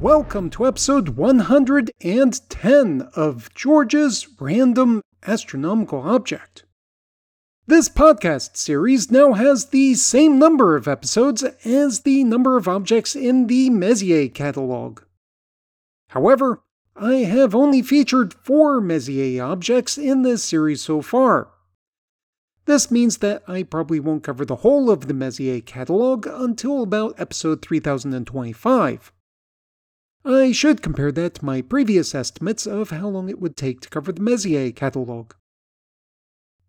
Welcome to episode 110 of George's Random Astronomical Object. This podcast series now has the same number of episodes as the number of objects in the Messier catalog. However, I have only featured four Messier objects in this series so far. This means that I probably won't cover the whole of the Messier catalog until about episode 3025. I should compare that to my previous estimates of how long it would take to cover the Messier catalog.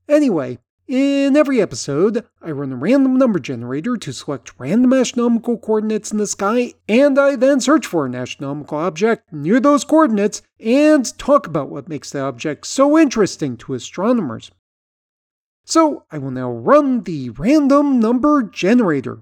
Anyway, in every episode, I run a random number generator to select random astronomical coordinates in the sky, and I then search for an astronomical object near those coordinates and talk about what makes the object so interesting to astronomers. So I will now run the random number generator.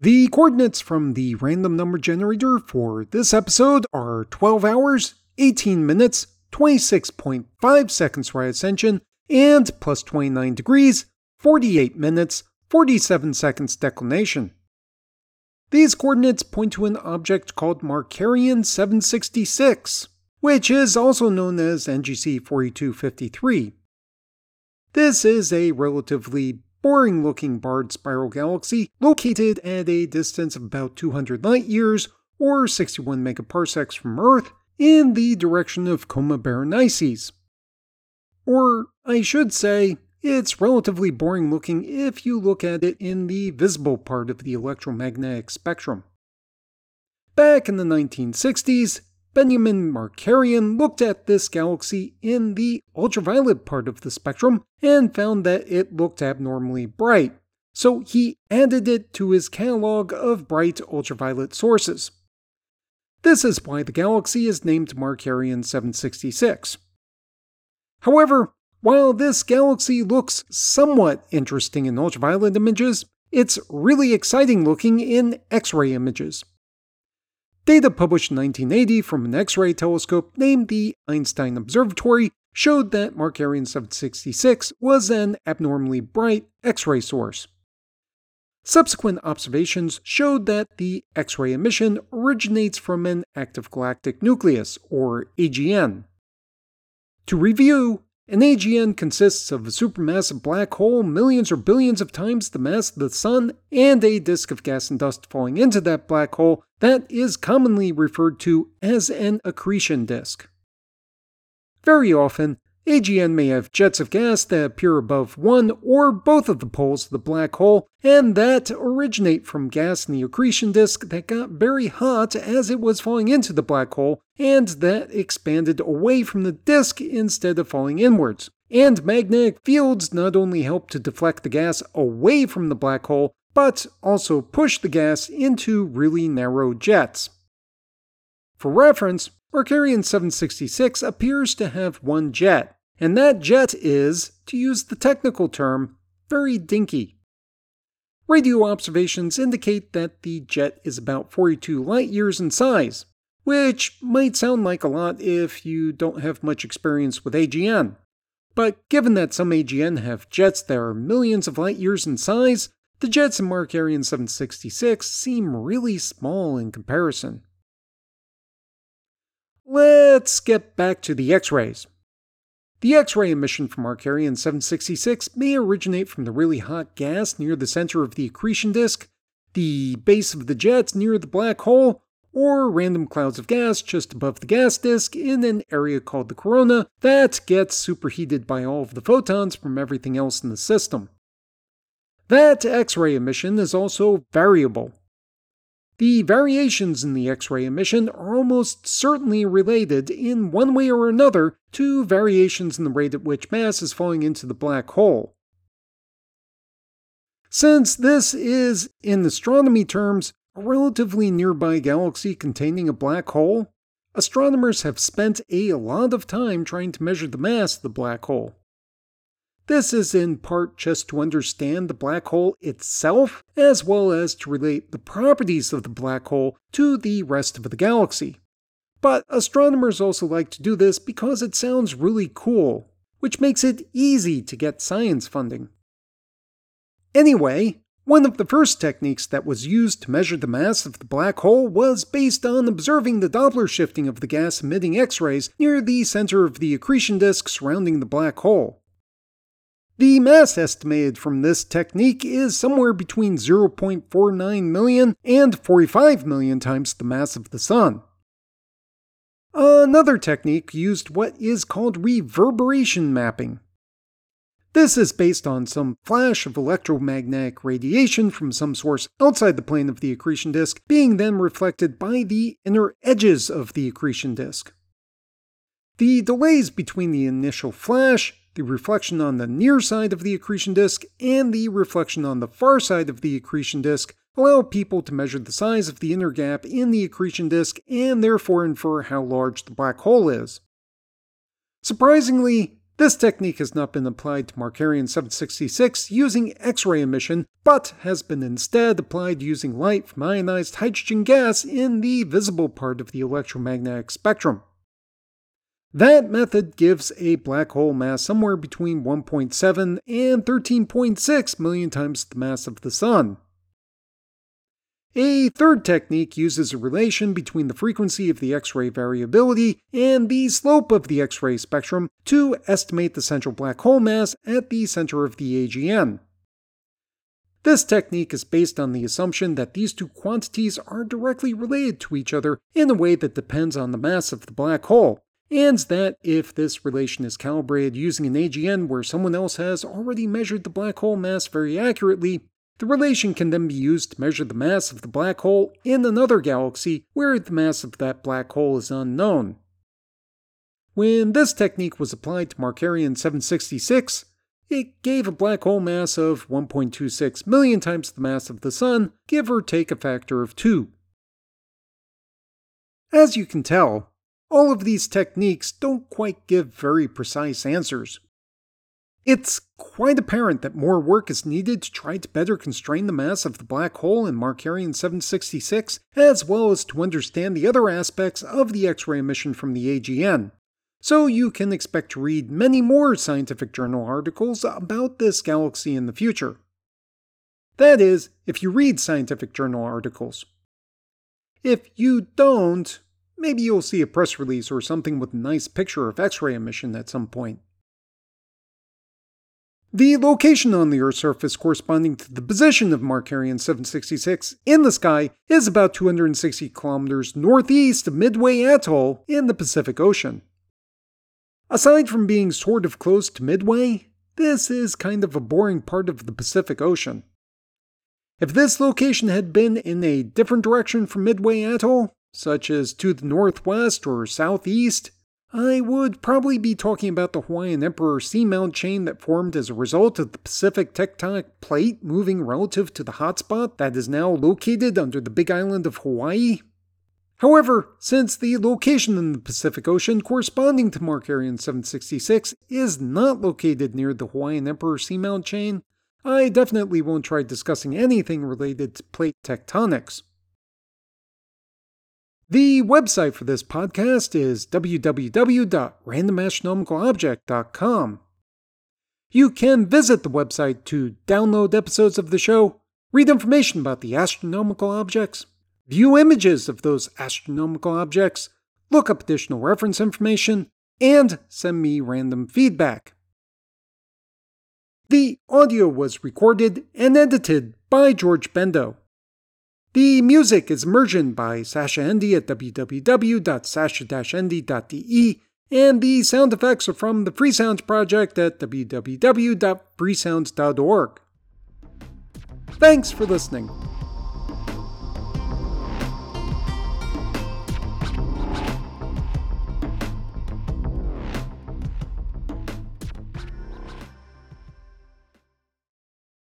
The coordinates from the random number generator for this episode are 12 hours, 18 minutes, 26.5 seconds right ascension, and plus 29 degrees, 48 minutes, 47 seconds declination. These coordinates point to an object called Markarian 766, which is also known as NGC 4253. This is a relatively boring looking barred spiral galaxy located at a distance of about 200 light years or 61 megaparsecs from Earth in the direction of Coma Berenices. Or, I should say, it's relatively boring looking if you look at it in the visible part of the electromagnetic spectrum. Back in the 1960s, Benjamin Markarian looked at this galaxy in the ultraviolet part of the spectrum and found that it looked abnormally bright, so he added it to his catalog of bright ultraviolet sources. This is why the galaxy is named Markarian 766. However, while this galaxy looks somewhat interesting in ultraviolet images, it's really exciting looking in X ray images. Data published in 1980 from an X ray telescope named the Einstein Observatory showed that Markarian 766 was an abnormally bright X ray source. Subsequent observations showed that the X ray emission originates from an active galactic nucleus, or AGN. To review, an AGN consists of a supermassive black hole millions or billions of times the mass of the Sun and a disk of gas and dust falling into that black hole that is commonly referred to as an accretion disk. Very often, AGN may have jets of gas that appear above one or both of the poles of the black hole, and that originate from gas in the accretion disk that got very hot as it was falling into the black hole, and that expanded away from the disk instead of falling inwards. And magnetic fields not only help to deflect the gas away from the black hole, but also push the gas into really narrow jets. For reference, Markarian 766 appears to have one jet, and that jet is, to use the technical term, very dinky. Radio observations indicate that the jet is about 42 light years in size, which might sound like a lot if you don't have much experience with AGN. But given that some AGN have jets that are millions of light years in size, the jets in Markarian 766 seem really small in comparison. Let's get back to the X rays. The X ray emission from Markarian 766 may originate from the really hot gas near the center of the accretion disk, the base of the jets near the black hole, or random clouds of gas just above the gas disk in an area called the corona that gets superheated by all of the photons from everything else in the system. That X ray emission is also variable, the variations in the X ray emission are almost certainly related, in one way or another, to variations in the rate at which mass is falling into the black hole. Since this is, in astronomy terms, a relatively nearby galaxy containing a black hole, astronomers have spent a lot of time trying to measure the mass of the black hole. This is in part just to understand the black hole itself, as well as to relate the properties of the black hole to the rest of the galaxy. But astronomers also like to do this because it sounds really cool, which makes it easy to get science funding. Anyway, one of the first techniques that was used to measure the mass of the black hole was based on observing the Doppler shifting of the gas emitting X rays near the center of the accretion disk surrounding the black hole. The mass estimated from this technique is somewhere between 0.49 million and 45 million times the mass of the Sun. Another technique used what is called reverberation mapping. This is based on some flash of electromagnetic radiation from some source outside the plane of the accretion disk being then reflected by the inner edges of the accretion disk. The delays between the initial flash the reflection on the near side of the accretion disk and the reflection on the far side of the accretion disk allow people to measure the size of the inner gap in the accretion disk and therefore infer how large the black hole is. Surprisingly, this technique has not been applied to Markarian 766 using X ray emission, but has been instead applied using light from ionized hydrogen gas in the visible part of the electromagnetic spectrum. That method gives a black hole mass somewhere between 1.7 and 13.6 million times the mass of the Sun. A third technique uses a relation between the frequency of the X ray variability and the slope of the X ray spectrum to estimate the central black hole mass at the center of the AGN. This technique is based on the assumption that these two quantities are directly related to each other in a way that depends on the mass of the black hole, and that if this relation is calibrated using an AGN where someone else has already measured the black hole mass very accurately, the relation can then be used to measure the mass of the black hole in another galaxy where the mass of that black hole is unknown. When this technique was applied to Markarian 766, it gave a black hole mass of 1.26 million times the mass of the Sun, give or take a factor of 2. As you can tell, all of these techniques don't quite give very precise answers. It's quite apparent that more work is needed to try to better constrain the mass of the black hole in Markarian 766, as well as to understand the other aspects of the X ray emission from the AGN. So you can expect to read many more scientific journal articles about this galaxy in the future. That is, if you read scientific journal articles. If you don't, Maybe you'll see a press release or something with a nice picture of X ray emission at some point. The location on the Earth's surface corresponding to the position of Markarian 766 in the sky is about 260 kilometers northeast of Midway Atoll in the Pacific Ocean. Aside from being sort of close to Midway, this is kind of a boring part of the Pacific Ocean. If this location had been in a different direction from Midway Atoll, such as to the northwest or southeast, I would probably be talking about the Hawaiian Emperor seamount chain that formed as a result of the Pacific tectonic plate moving relative to the hotspot that is now located under the big island of Hawaii. However, since the location in the Pacific Ocean corresponding to Markarian 766 is not located near the Hawaiian Emperor seamount chain, I definitely won't try discussing anything related to plate tectonics. The website for this podcast is www.randomastronomicalobject.com. You can visit the website to download episodes of the show, read information about the astronomical objects, view images of those astronomical objects, look up additional reference information, and send me random feedback. The audio was recorded and edited by George Bendo. The music is Immersion by Sascha Ende at www.sascha-ende.de, and the sound effects are from the Freesounds project at www.freesounds.org. Thanks for listening.